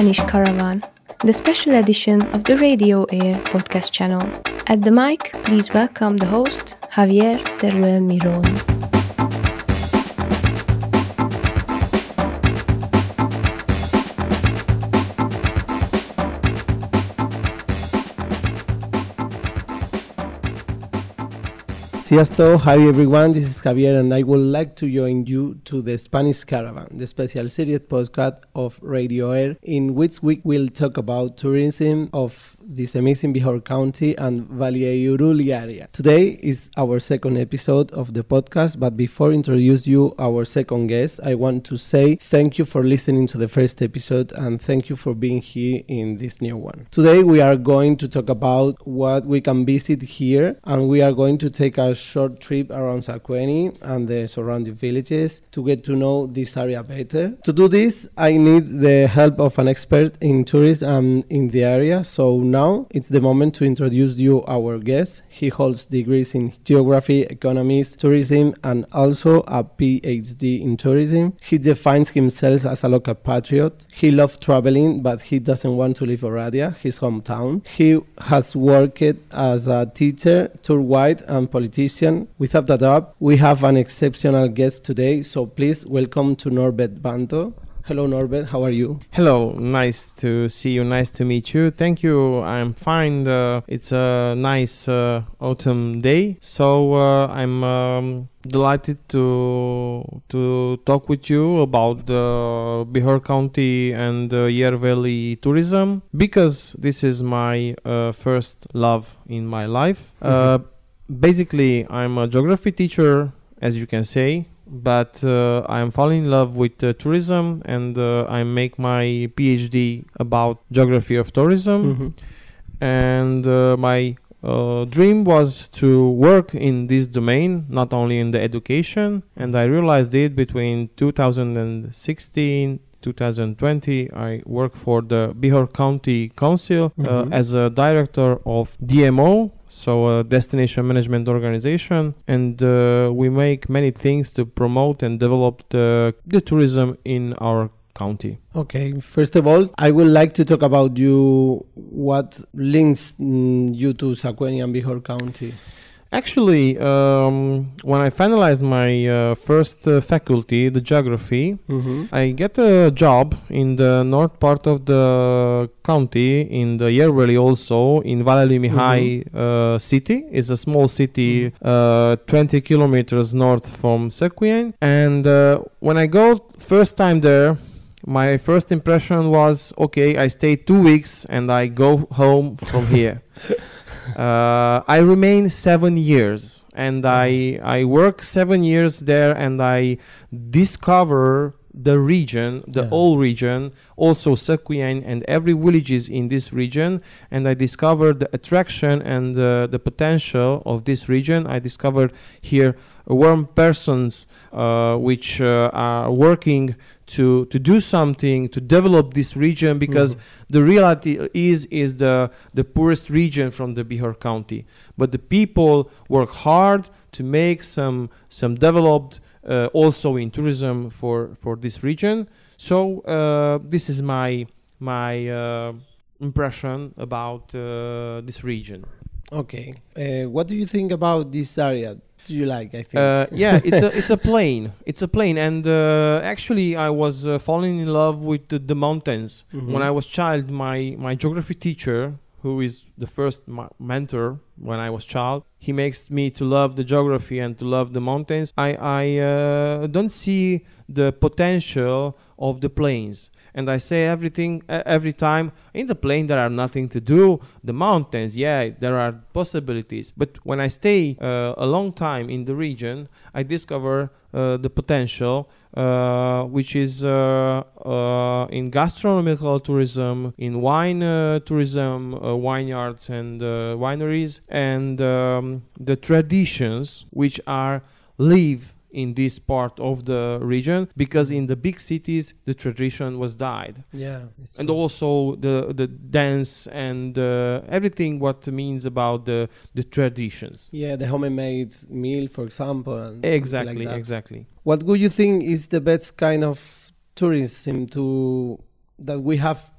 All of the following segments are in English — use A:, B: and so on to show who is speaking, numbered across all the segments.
A: Spanish Caravan, the special edition of the Radio Air podcast channel. At the mic, please welcome the host, Javier Teruel Miron.
B: Sziasztok! Hi everyone, this is Javier and I would like to join you to the Spanish Caravan, the special series podcast of Radio Air, in which we will talk about tourism of this amazing Bihor County and Valea Ierului area. Today is our second episode of the podcast, but before introduce you our second guest, I want to say thank you for listening to the first episode and thank you for being here in this new one. Today we are going to talk about what we can visit here and we are going to take a short trip around Sacueni and the surrounding villages to get to know this area better. To do this, I need the help of an expert in tourism in the area. So now it's the moment to introduce you our guest. He holds degrees in geography, economics, tourism, and also a PhD in tourism. He defines himself as a local patriot. He loves traveling, but he doesn't want to leave Oradea, his hometown. He has worked as a teacher, tour guide, and politician. Without a doubt, we have an exceptional guest today, so please welcome to Norbert Banto. Hello, Norbert. How are you?
C: Hello. Nice to see you. Nice to meet you. Thank you. I'm fine. Uh, it's a nice uh, autumn day, so uh, I'm um, delighted to to talk with you about the Bihor County and uh, Yer Valley tourism because this is my uh, first love in my life. Uh, mm-hmm. Basically, I'm a geography teacher, as you can say but uh, I'm falling in love with uh, tourism and uh, I make my PhD about geography of tourism. Mm-hmm. And uh, my uh, dream was to work in this domain, not only in the education. And I realized it between 2016 2020 i work for the bihor county council uh, mm-hmm. as a director of dmo so a destination management organization and uh, we make many things to promote and develop the, the tourism in our county.
B: Okay first of all i would like to talk about you what links mm, you to sacueni and bihor county
C: Actually, um, when I finalized my uh, first uh, faculty, the geography, mm-hmm. I get a job in the north part of the county, in the Yer Valley also, in Valea lui Mihai mm-hmm. uh, city. It's a small city, mm-hmm. Uh, 20 kilometers north from Sacueni. And uh, when I go first time there, my first impression was okay, I stay two weeks and I go home from here. uh, I remain seven years, and I I work seven years there, and I discover the region, the yeah. whole region, also Sacueni and every villages in this region, and I discovered the attraction and uh, the potential of this region. I discovered here warm persons uh, which uh, are working to to do something to develop this region because mm-hmm. the reality is is the the poorest region from the Bihor county. But the people work hard to make some some developed uh, also in tourism for for this region. So uh, this is my my uh, impression about uh, this region.
B: Okay. Uh, what do you think about this area do you like? I think.
C: Uh, yeah, it's a it's a plane. It's a plane, and uh, actually, I was uh, falling in love with the, the mountains mm-hmm. when I was child. My my geography teacher, who is the first mentor when I was child, he makes me to love the geography and to love the mountains. I I uh, don't see the potential of the plains and I say everything uh, every time in the plane there are nothing to do the mountains yeah there are possibilities but when I stay uh, a long time in the region I discover uh, the potential uh, which is uh, uh, in gastronomical tourism in wine tourism vineyards and wineries and um, the traditions which are live in this part of the region because in the big cities the tradition was died.
B: Yeah
C: and also the the dance and uh, everything what means about the the traditions.
B: Yeah the homemade meal for example
C: exactly
B: like
C: exactly.
B: What would you think is the best kind of tourism to that we have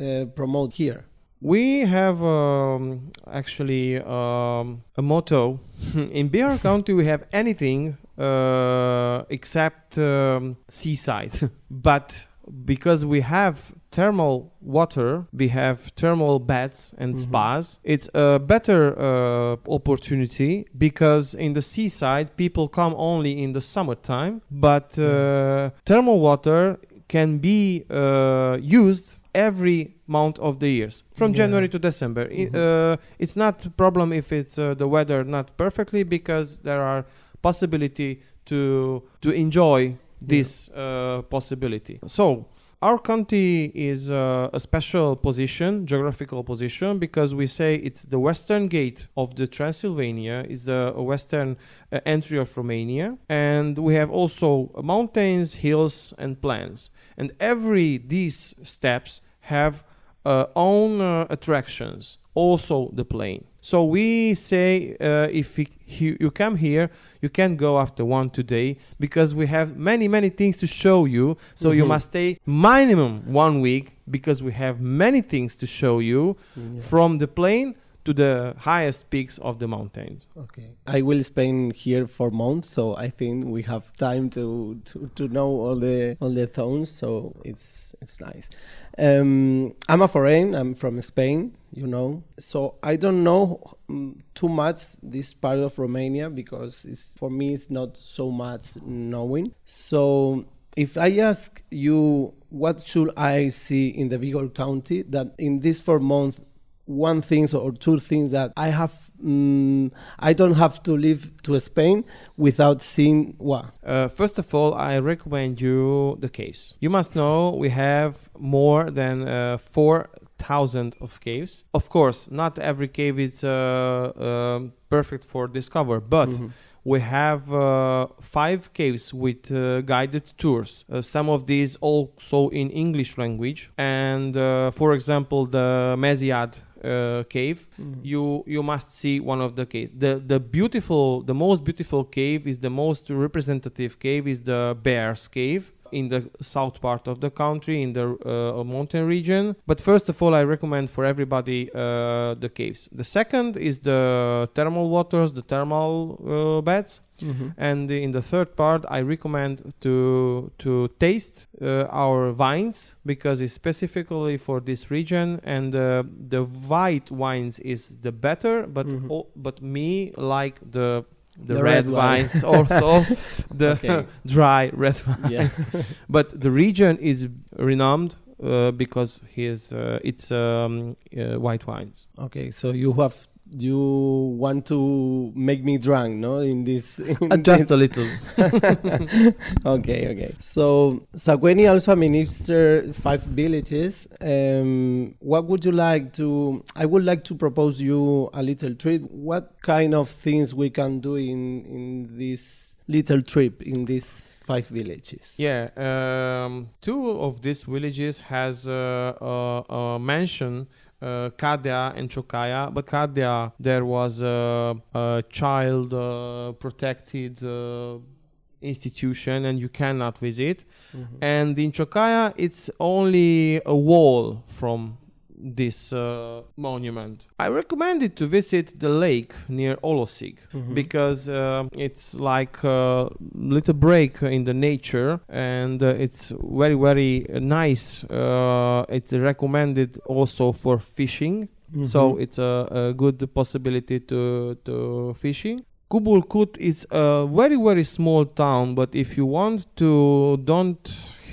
B: uh, promote here?
C: We have um, actually um, a motto. In Bihor County, we have anything uh, except um, seaside. but because we have thermal water, we have thermal baths and
B: Mhm.
C: spas. It's a better uh, opportunity because in the seaside, people come only in the summertime, but uh, thermal water can be uh, used every month of the years from
B: Yeah.
C: January to December. I-
B: Mhm.
C: uh, it's not a problem if it's uh, the weather not perfectly because there are possibility to to enjoy this uh, possibility. So our county is uh, a special position, geographical position, because we say it's the western gate of the Transylvania, is the western uh, entry of Romania, and we have also mountains, hills, and plains. And every these steps have own uh, attractions, also the plane. So we say uh, if we, you, you come here, you can go after one today because we have many many things to show you. So you
B: Mhm.
C: must stay minimum one week because we have many things to show you
B: Yeah.
C: from the plain to the highest peaks of the mountains.
B: Okay. I will spend here for months, so I think we have time to, to, to know all the all the tones. So it's it's nice. Um, I'm a foreign. I'm from Spain. You know, so I don't know um, too much this part of Romania because it's for me it's not so much knowing. So if I ask you what should I see in the Bihor County that in these four months one thing or two things that I have mm, I don't have to leave to Spain without seeing what
C: Uh, first of all, I recommend you the caves. You must know we have more than uh, 4,000 of caves. Of course, not every cave is uh, um perfect for discover, but
B: Mhm.
C: we have uh, five caves with uh, guided tours. Uh, some of these also in English language. And uh, for example, the Meziad uh, cave you you must see one of the cave. The the beautiful the most beautiful cave is the most representative cave is the bears cave in the south part of the country in the uh, mountain region but first of all i recommend for everybody uh, the caves the second is the thermal waters the thermal uh, beds
B: Mhm.
C: and in the third part i recommend to to taste uh, our wines because it's specifically for this region and uh, the white wines is the better but
B: Mhm.
C: o- but me like the the,
B: The
C: red,
B: red wine.
C: wines also the
B: Okay.
C: dry red wine
B: yes
C: but the region is renowned uh, because his uh, it's um, uh, white wines
B: okay so you have you want to make me drunk no in this in
C: Uh, just
B: this-
C: a little
B: okay, okay. So Sacueni also administer five villages. Um, what would you like to? I would like to propose you a little trip. What kind of things we can do in in this little trip in these five villages?
C: Yeah, um, two of these villages has uh, a, a mansion, uh, Cadea and Ciocaia. But Cadea, there was a, a child uh, protected uh, institution, and you cannot visit.
B: Mhm.
C: And in Ciocaia, it's only a wall from this uh, monument. I recommended to visit the lake near Olosig
B: Mhm.
C: because um, it's like a little break in the nature and uh, it's very very nice uh, it's recommended also for fishing so
B: Mhm.
C: it's a, a good possibility to to fishing Cubulcut is a very very small town but if you want to don't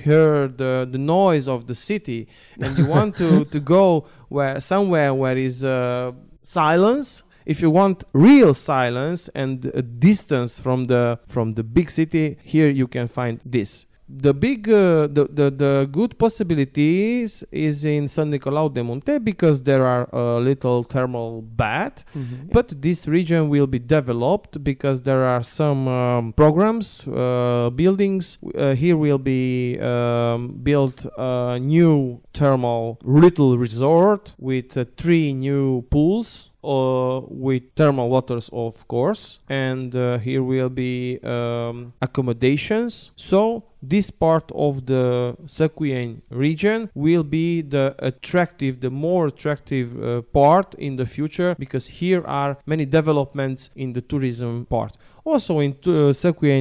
C: hear the, the noise of the city and you want to, to go where somewhere where is uh, silence if you want real silence and a distance from the from the big city here you can find this the big uh, the, the the good possibilities is in Sânnicolau de Munte because there are a little thermal bath
B: Mhm.
C: but this region will be developed because there are some um, programs, uh, buildings. Uh, here will be um, built a new thermal little resort with uh, three new pools uh, with thermal waters, of course, and uh, here will be um, accommodations. So this part of the Sacueni region will be the attractive, the more attractive uh, part in the future because here are many developments in the tourism part. Also in uh,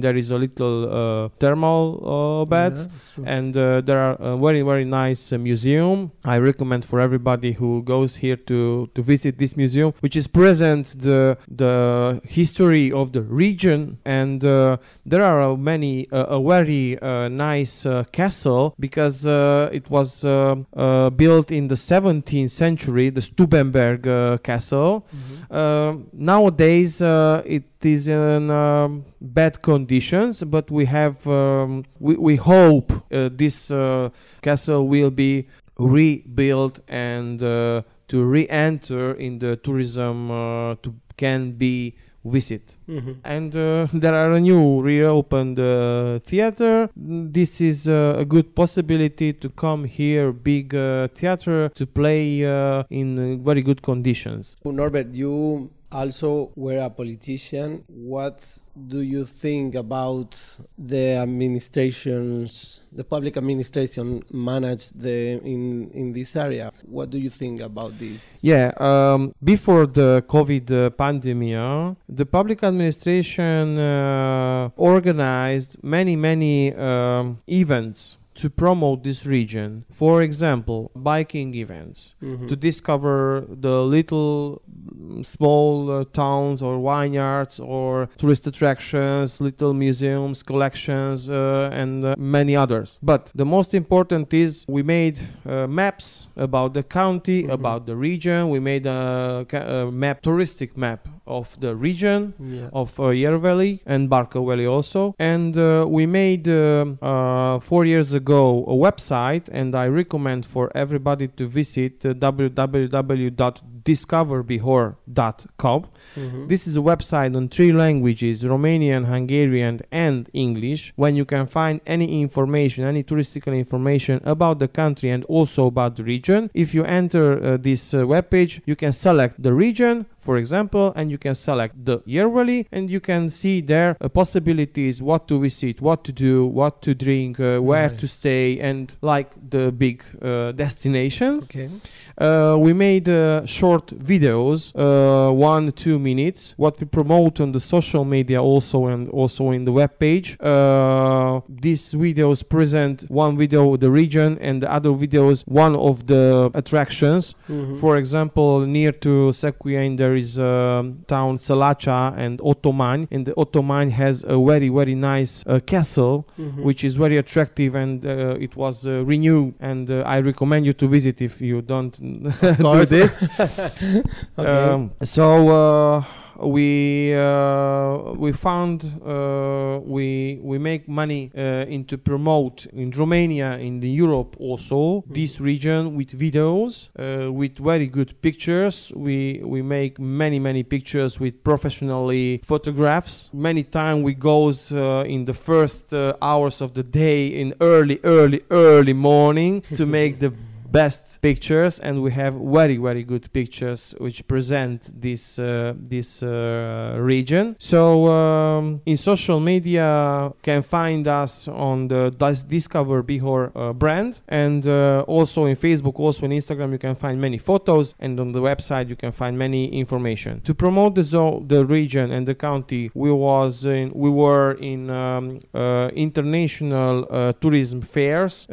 C: there is a little uh, thermal uh, bed
B: Yeah,
C: and uh, there are a very very nice uh, museum i recommend for everybody who goes here to to visit this museum which is present the the history of the region and uh, there are uh, many uh, a very uh, nice uh, castle because uh, it was uh, uh, built in the 17th century the stubenberg uh, castle. Uh, nowadays uh, it is in um, bad conditions but we have um, we, we hope uh, this uh, castle will be rebuilt and uh, to re-enter in the tourism uh, to can be visit.
B: Mhm.
C: and uh, there are a new reopened uh, theater. This is uh, a good possibility to come here big uh, theater to play uh, in uh, very good conditions.
B: Norbert, you also were a politician. What do you think about the administrations, the public administration managed the in in this area? What do you think about this?
C: Yeah, um, before the COVID uh, pandemic, the public administration uh, organized many, many um, events to promote this region. For example, biking events
B: Mhm.
C: to discover the little mm, small uh, towns or vineyards or tourist attractions, little museums, collections, uh, and uh, many others. But the most important is we made uh, maps about the county,
B: Mhm.
C: about the region. We made a, a map, touristic map of the region
B: Yeah.
C: of uh, Yer Valley and Barco Valley also. And uh, we made um, uh, four years ago a website, and I recommend for everybody to visit uh, www.discoverbihor.com.
B: Mhm.
C: This is a website on three languages Romanian, Hungarian, and English. When you can find any information, any touristical information about the country and also about the region. If you enter uh, this uh, webpage, you can select the region, for example, and you can select the yearly, and you can see there uh, possibilities what to visit, what to do, what to drink, uh, where to stay, and like the big uh, destinations.
B: Okay.
C: Uh, we made uh, short videos, uh, one two minutes. What we promote on the social media also and also in the web page. Uh, these videos present one video the region and the other videos one of the attractions.
B: Mhm.
C: For example, near to Sacueni there is a town Sălacea and Otoman, and the Otoman has a very very nice uh, castle
B: Mhm.
C: which is very attractive and uh, it was uh, renewed and uh, i recommend you to visit if you don't do this
B: okay.
C: um, so uh, we uh, we found uh, we we make money uh, into promote in Romania in the Europe also this region with videos uh, with very good pictures we we make many many pictures with professionally photographs many time we goes uh, in the first uh, hours of the day in early early early morning to make the best pictures and we have very very good pictures which present this uh, this uh, region. So um, in social media can find us on the discover bihor uh, brand. And uh, also in facebook also in instagram you can find many photos. And on the website you can find many information. To promote the zone the region and the county we was in we were in um, uh, international tourism fairs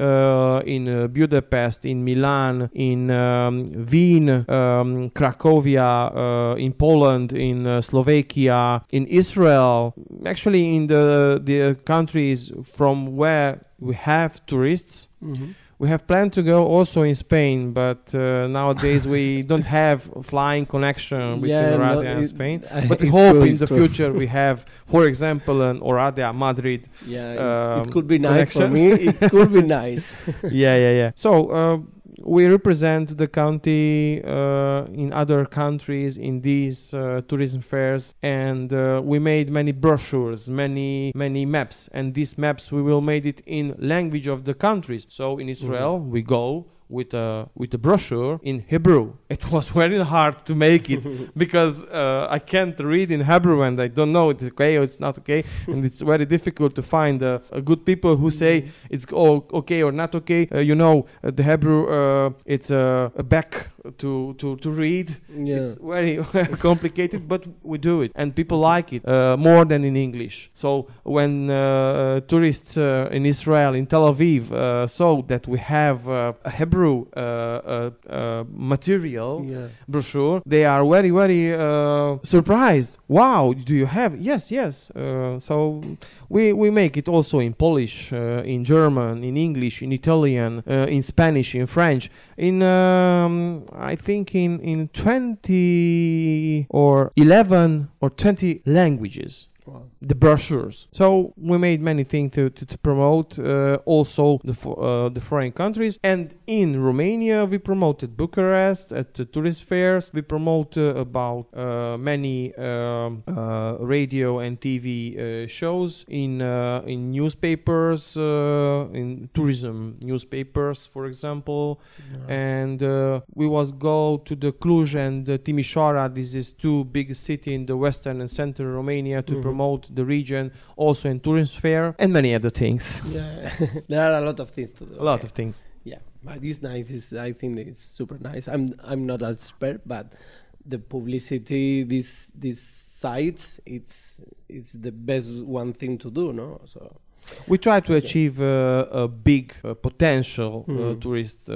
C: in budapest in Milan, in um, Wien, um, Cracovia, uh, in Poland, in uh, Slovakia, in Israel, actually in the the countries from where we have tourists.
B: Mhm.
C: We have planned to go also in Spain, but uh, nowadays we don't have flying connection between
B: Yeah, no,
C: Oradea and Spain.
B: I-
C: But we hope
B: true,
C: in the
B: true.
C: future we have, for example, an Oradea Madrid.
B: Yeah, it-
C: um,
B: it could be nice for me. It could be nice.
C: yeah, yeah, yeah. So uh, we represent the county uh, in other countries in these uh, tourism fairs, and uh, we made many brochures, many many maps, and these maps we will made it in language of the countries. So in Israel we go. With a with a brochure in Hebrew. It was very hard to make it because uh, I can't read in Hebrew and I don't know it's okay or it's not okay, and it's very difficult to find uh, good people who say it's all okay or not okay. Uh, you know, uh, the Hebrew uh, it's a back to to to read.
B: Yeah.
C: It's very complicated, but we do it, and people like it uh, more than in English. So when uh, tourists uh, in Israel, in Tel Aviv, uh, saw that we have uh, a Hebrew uh, material
B: Yeah.
C: brochure, they are very very uh, surprised. Wow, do you have? Yes, yes. Uh, so we we make it also in Polish, uh, in German, in English, in Italian, uh, in Spanish, in French, in um, I think in in 20 or 11 or 20 languages
B: Wow.
C: the brochures. So we made many things to, to, to promote uh, also the fo- uh, the foreign countries. And in Romania, we promoted Bucharest at the tourist fairs. We promote uh, about uh, many um, uh, radio and TV uh, shows in uh, in newspapers, uh, in tourism newspapers, for example and uh, we was go to the Cluj and Timișoara. This is two big city in the western and central Romania to
B: Mhm.
C: Promote the region, also in tourist fair and many other things.
B: Yeah. there are a lot of things to do.
C: A lot of things.
B: Yeah, but it's nice. It's, I think it's super nice. I'm I'm not an expert, but the publicity, this these sites, it's it's the best one thing to do. No, so
C: We try to achieve uh, a big uh, potential uh,
B: Mhm.
C: tourist uh,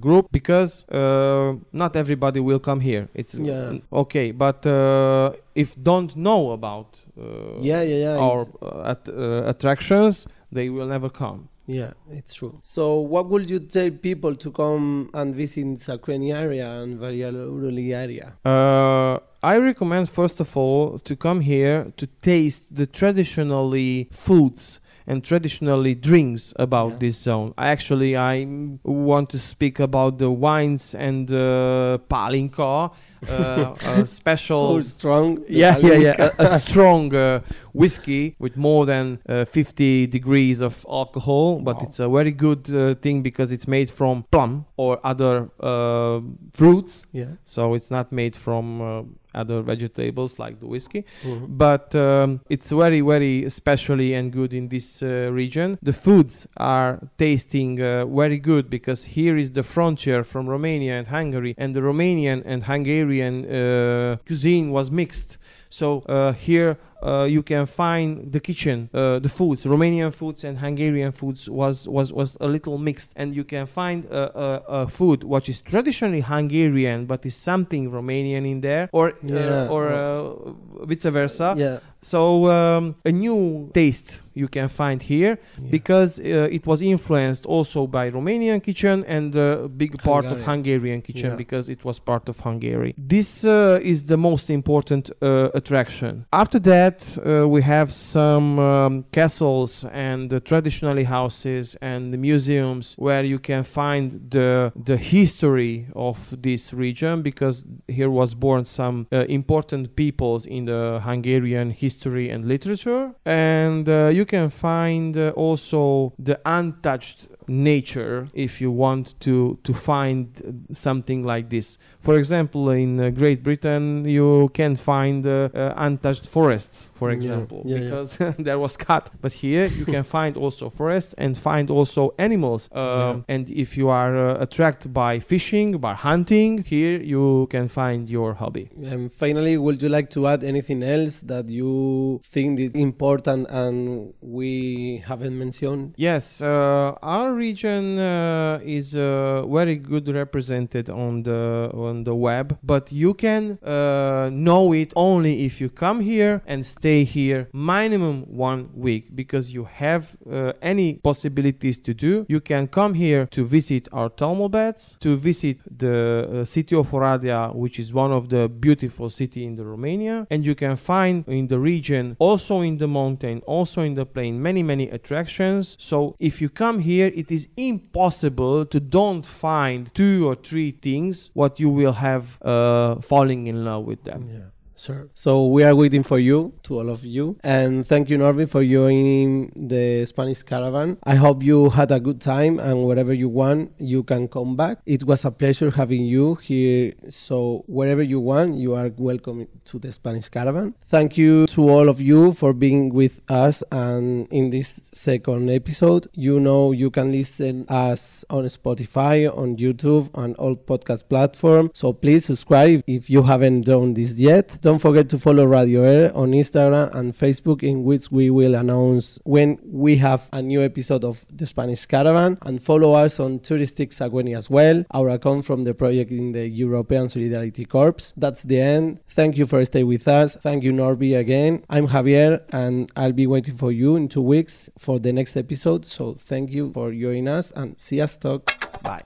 C: group because uh, not everybody will come here. It's
B: Yeah.
C: okay, but uh, if don't know about uh,
B: yeah, yeah, yeah.
C: our uh, at, uh, attractions, they will never come.
B: Yeah, it's true. So, what would you tell people to come and visit Sacueni area and Valea Ierului area?
C: Uh, I recommend first of all to come here to taste the traditionally foods and traditionally drinks about
B: Yeah.
C: this zone. Actually, I want to speak about the wines and uh, palinka, uh, a special.
B: so strong.
C: yeah, yeah, yeah. A, a strong uh, whiskey with more than uh, 50 degrees of alcohol, but
B: Wow.
C: it's a very good uh, thing because it's made from plum or other uh, fruits
B: yeah.
C: so it's not made from uh, other vegetables like the whiskey.
B: Mhm.
C: but um, it's very very specially and good in this uh, region. The foods are tasting uh, very good because here is the frontier from romania and hungary and the romanian and hungarian uh, cuisine was mixed. So uh, here uh, you can find the kitchen, uh, the foods, Romanian foods and Hungarian foods was was was a little mixed, and you can find a, food which is traditionally Hungarian but is something Romanian in there, or
B: Yeah.
C: uh, or uh, vice versa.
B: yeah.
C: So um, a new taste you can find here
B: yeah.
C: because uh, it was influenced also by Romanian kitchen and a big part of
B: Hungarian.
C: Hungarian kitchen
B: Yeah.
C: because it was part of Hungary. This uh, is the most important uh, attraction. After that, uh, we have some um, castles and the traditionally houses and the museums where you can find the the history of this region because here was born some uh, important peoples in the Hungarian history and literature. And uh, you can find uh, also the untouched nature if you want to to find something like this for example in uh, great britain you can find uh, uh, untouched forests for example
B: yeah, yeah.
C: because there was cut but here you can find also forests and find also animals um,
B: Yeah.
C: and if you are uh, attracted by fishing by hunting here you can find your hobby
B: And finally, would you like to add anything else that you think is important and we haven't mentioned?
C: Yes, uh, our region uh, is uh, very good represented on the on the web, but you can uh, know it only if you come here and stay here minimum one week because you have uh, any possibilities to do. You can come here to visit our thermal beds, to visit the uh, city of Oradea, which is one of the beautiful city in the Romania, and you can find in the region, also in the mountain, also in the plain, many many attractions. So if you come here, it is impossible to don't find two or three things what you will have uh, falling in love with them.
B: Yeah. Sure. So we are waiting for you, to all of you. And thank you, Norby, for joining the Spanish Caravan. I hope you had a good time and wherever you want, you can come back. It was a pleasure having you here. So wherever you want, you are welcome to the Spanish Caravan. Thank you to all of you for being with us and in this second episode. You know you can listen us on Spotify, on YouTube, and all podcast platforms. So please subscribe if you haven't done this yet. Don't forget to follow Radio Air on Instagram and Facebook, in which we will announce when we have a new episode of the Spanish Caravan. And follow us on Touristic Sacueni as well, our account from the project in the European Solidarity Corps. That's the end. Thank you for staying with us. Thank you, Norby, again. I'm Javier, and I'll be waiting for you in two weeks for the next episode. So thank you for joining us, and see us talk. Bye.